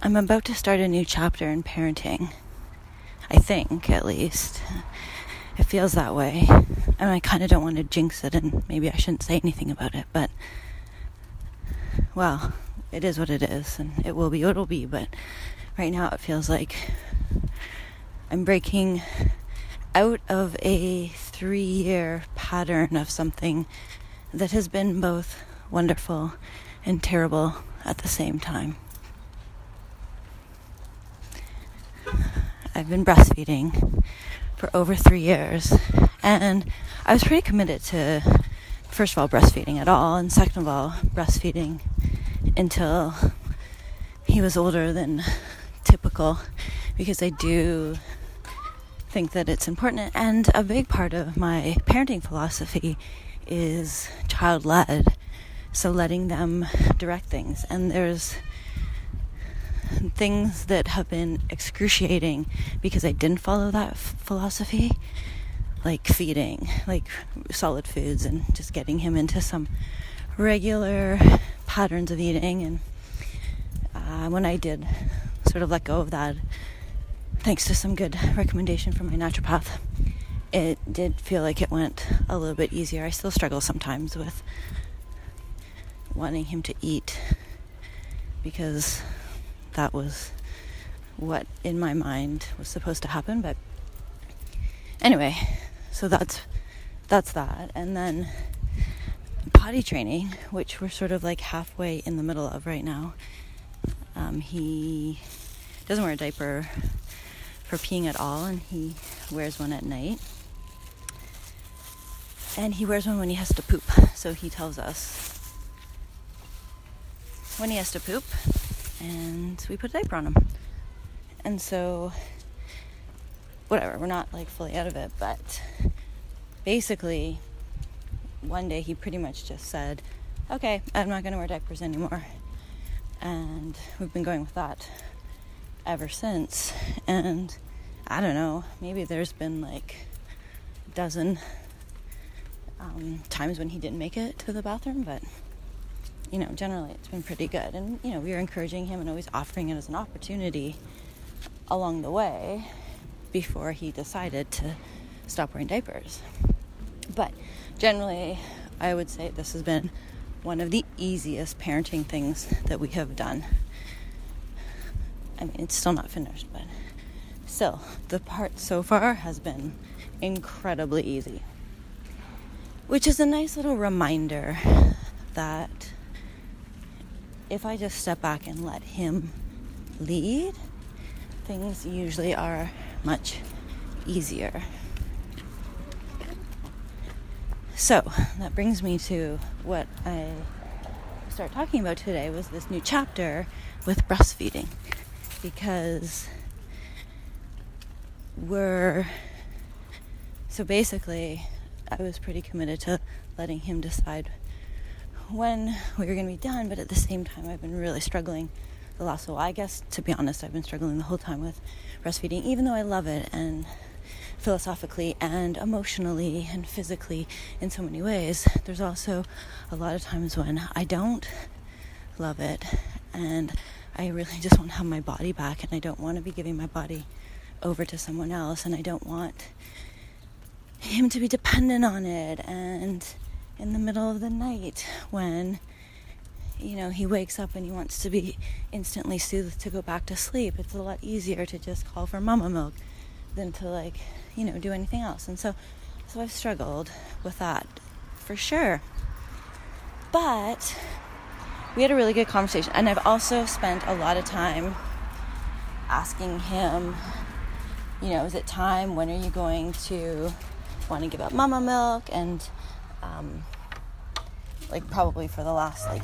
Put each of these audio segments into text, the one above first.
I'm about to start a new chapter in parenting. I think, at least. It feels that way. And I kind of don't want to jinx it, and maybe I shouldn't say anything about it, but, well, it is what it is, and it will be what it'll be, but right now it feels like I'm breaking out of a three year pattern of something that has been both wonderful and terrible at the same time. I've been breastfeeding for over three years, and I was pretty committed to, first of all, breastfeeding at all, and second of all, breastfeeding until he was older than typical, because I do think that it's important. And a big part of my parenting philosophy is child led, so letting them direct things. And there's things that have been excruciating because I didn't follow that f- philosophy, like feeding, like solid foods, and just getting him into some regular patterns of eating. And uh, when I did sort of let go of that, thanks to some good recommendation from my naturopath, it did feel like it went a little bit easier. I still struggle sometimes with wanting him to eat because that was what in my mind was supposed to happen but anyway so that's that's that. And then potty training which we're sort of like halfway in the middle of right now. Um, he doesn't wear a diaper for peeing at all and he wears one at night. And he wears one when he has to poop so he tells us. When he has to poop and we put a diaper on him. And so, whatever, we're not like fully out of it, but basically, one day he pretty much just said, Okay, I'm not going to wear diapers anymore. And we've been going with that ever since. And I don't know, maybe there's been like a dozen um, times when he didn't make it to the bathroom, but you know, generally it's been pretty good. And, you know, we are encouraging him and always offering it as an opportunity along the way before he decided to stop wearing diapers. But generally, I would say this has been one of the easiest parenting things that we have done. I mean, it's still not finished, but still, the part so far has been incredibly easy. Which is a nice little reminder that if I just step back and let him lead, things usually are much easier. So that brings me to what I start talking about today was this new chapter with breastfeeding because we're so basically I was pretty committed to letting him decide when we were going to be done, but at the same time, I've been really struggling the last while. I guess, to be honest, I've been struggling the whole time with breastfeeding, even though I love it and philosophically and emotionally and physically in so many ways. There's also a lot of times when I don't love it and I really just want to have my body back and I don't want to be giving my body over to someone else and I don't want him to be dependent on it and in the middle of the night when you know he wakes up and he wants to be instantly soothed to go back to sleep. It's a lot easier to just call for mama milk than to like you know do anything else. And so so I've struggled with that for sure. But we had a really good conversation and I've also spent a lot of time asking him you know is it time? When are you going to want to give up mama milk? And um, like probably for the last like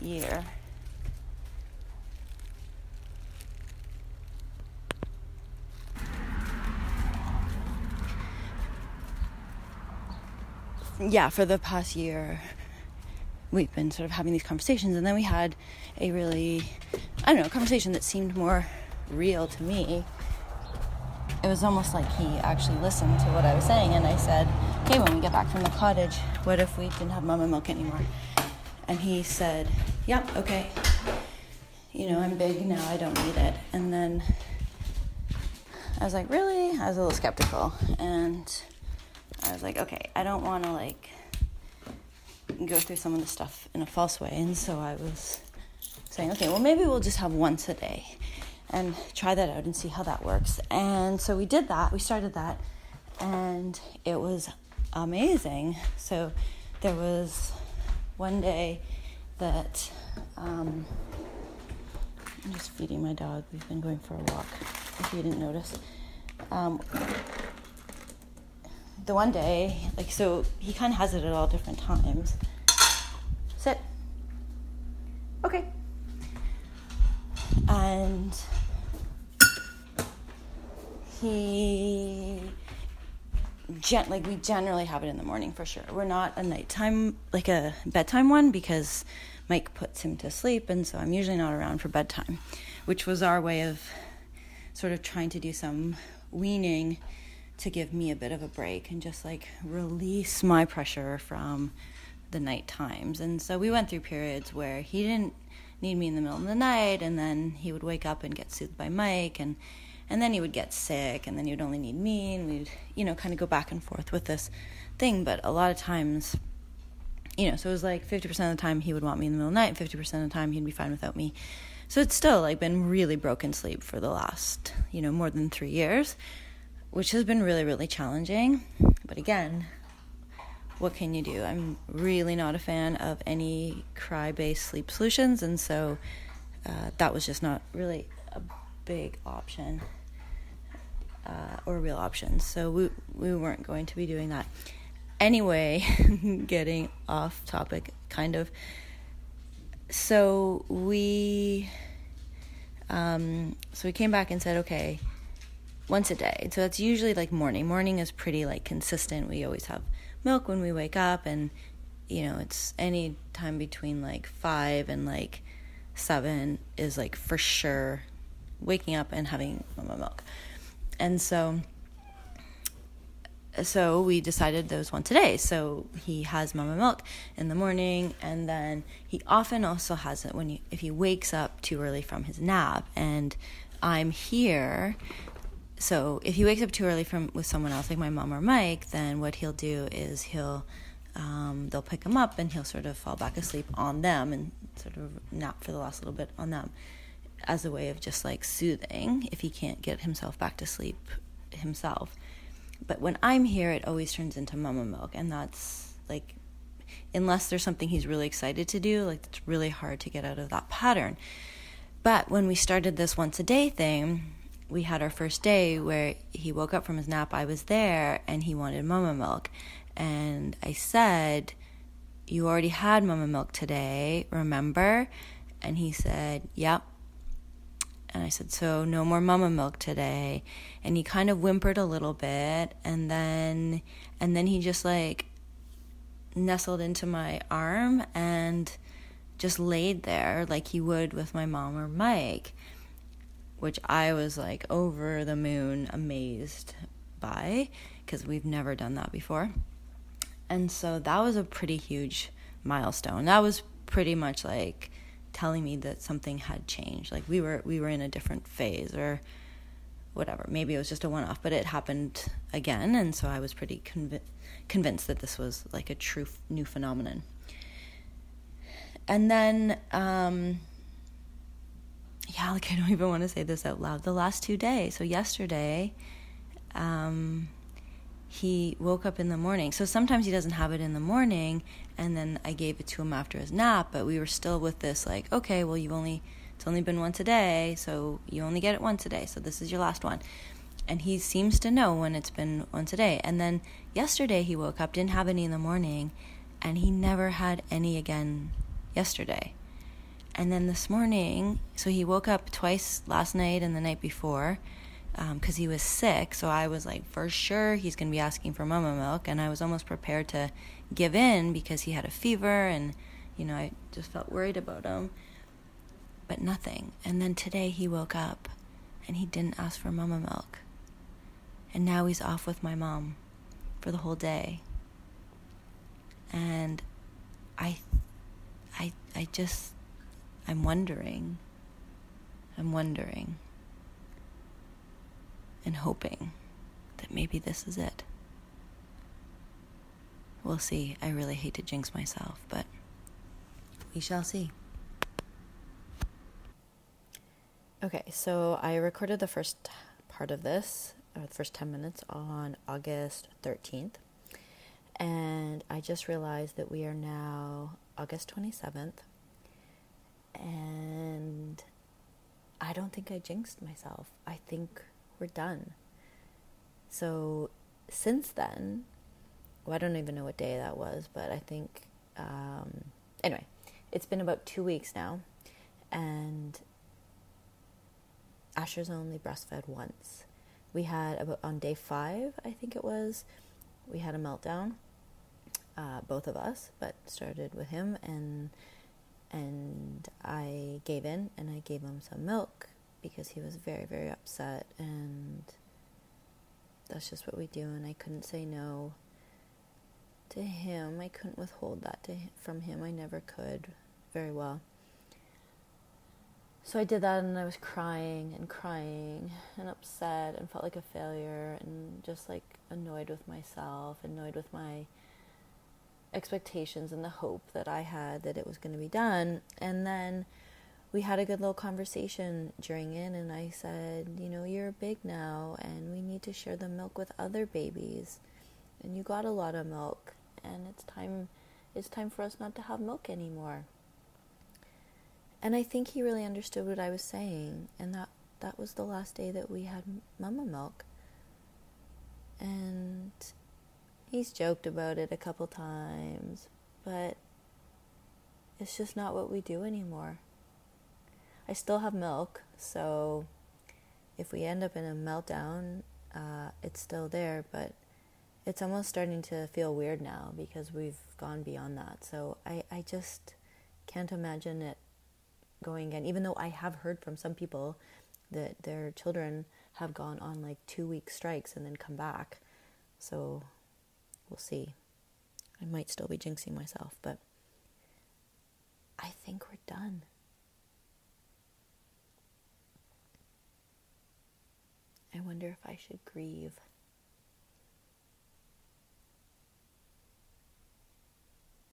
year. Yeah, for the past year, we've been sort of having these conversations, and then we had a really, I don't know, conversation that seemed more real to me it was almost like he actually listened to what I was saying. And I said, "Okay, when we get back from the cottage, what if we didn't have mama milk anymore?" And he said, "Yep, yeah, okay." you know, I'm big now, I don't need it. And then I was like, really? I was a little skeptical. And I was like, okay, I don't want to like go through some of the stuff in a false way. And so I was saying, okay, well, maybe we'll just have once a day and try that out and see how that works. And so we did that, we started that, and it was amazing. So there was one day that um, I'm just feeding my dog. We've been going for a walk, if you didn't notice. Um, the one day, like, so he kind of has it at all different times. Sit. Okay. And he gen- like we generally have it in the morning for sure. We're not a nighttime like a bedtime one because Mike puts him to sleep and so I'm usually not around for bedtime, which was our way of sort of trying to do some weaning to give me a bit of a break and just like release my pressure from the night times. And so we went through periods where he didn't need me in the middle of the night and then he would wake up and get soothed by Mike and and then he would get sick and then he would only need me and we'd you know kind of go back and forth with this thing. But a lot of times you know so it was like 50% of the time he would want me in the middle of the night 50% of the time he'd be fine without me. So it's still like been really broken sleep for the last you know more than three years which has been really really challenging. But again what can you do? I'm really not a fan of any cry based sleep solutions and so uh, that was just not really a big option uh, or real option. So we we weren't going to be doing that. Anyway, getting off topic, kind of. So we, um, so we came back and said, okay, once a day. So that's usually like morning. Morning is pretty like consistent. We always have milk when we wake up, and you know it's any time between like five and like seven is like for sure waking up and having mama milk. And so so we decided those once a day. So he has mama milk in the morning, and then he often also has it when he if he wakes up too early from his nap. And I'm here, so if he wakes up too early from with someone else, like my mom or Mike, then what he'll do is he'll um, they'll pick him up and he'll sort of fall back asleep on them and sort of nap for the last little bit on them as a way of just like soothing if he can't get himself back to sleep himself. But when I'm here, it always turns into mama milk, and that's like, unless there's something he's really excited to do, like it's really hard to get out of that pattern. But when we started this once a day thing, we had our first day where he woke up from his nap. I was there, and he wanted mama milk, and I said, "You already had mama milk today, remember?" And he said, "Yep." And I said, So no more mama milk today. And he kind of whimpered a little bit and then and then he just like nestled into my arm and just laid there like he would with my mom or Mike, which I was like over the moon amazed by because we've never done that before. And so that was a pretty huge milestone. That was pretty much like telling me that something had changed. Like we were we were in a different phase or whatever. Maybe it was just a one off but it happened again and so i was pretty convi- convinced that this was like a true f- new phenomenon. And then um yeah like i don't even want to say this out loud. The last two days so yesterday um he woke up in the morning. So sometimes he doesn't have it in the morning, and then I gave it to him after his nap, but we were still with this like, okay, well, you've only, it's only been once a day, so you only get it once a day, so this is your last one. And he seems to know when it's been once a day. And then yesterday he woke up, didn't have any in the morning, and he never had any again yesterday. And then this morning, so he woke up twice last night and the night before because um, he was sick. So I was like, for sure, he's going to be asking for mama milk. And I was almost prepared to give in because he had a fever and, you know, I just felt worried about him. But nothing. And then today he woke up and he didn't ask for mama milk. And now he's off with my mom for the whole day. And I, I, I just, I'm wondering I'm wondering and hoping that maybe this is it. We'll see. I really hate to jinx myself, but we shall see. Okay, so I recorded the first part of this, uh, the first 10 minutes, on August 13th. And I just realized that we are now August 27th. And I don't think I jinxed myself. I think we're done. So since then, well, I don't even know what day that was, but I think, um, anyway, it's been about two weeks now. And Asher's only breastfed once. We had about on day five, I think it was, we had a meltdown, uh, both of us, but started with him, and and I gave in and I gave him some milk because he was very very upset, and that's just what we do, and I couldn't say no to him. I couldn't withhold that to, from him. I never could very well. So I did that and I was crying and crying and upset and felt like a failure and just like annoyed with myself, annoyed with my expectations and the hope that I had that it was going to be done. And then we had a good little conversation during it and I said, "You know, you're big now and we need to share the milk with other babies. And you got a lot of milk and it's time it's time for us not to have milk anymore." And I think he really understood what I was saying, and that that was the last day that we had mama milk. And he's joked about it a couple times, but it's just not what we do anymore. I still have milk, so if we end up in a meltdown, uh, it's still there, but it's almost starting to feel weird now because we've gone beyond that. So I, I just can't imagine it going again, even though I have heard from some people that their children have gone on like two week strikes and then come back. So we'll see. I might still be jinxing myself, but I think we're done. I wonder if I should grieve.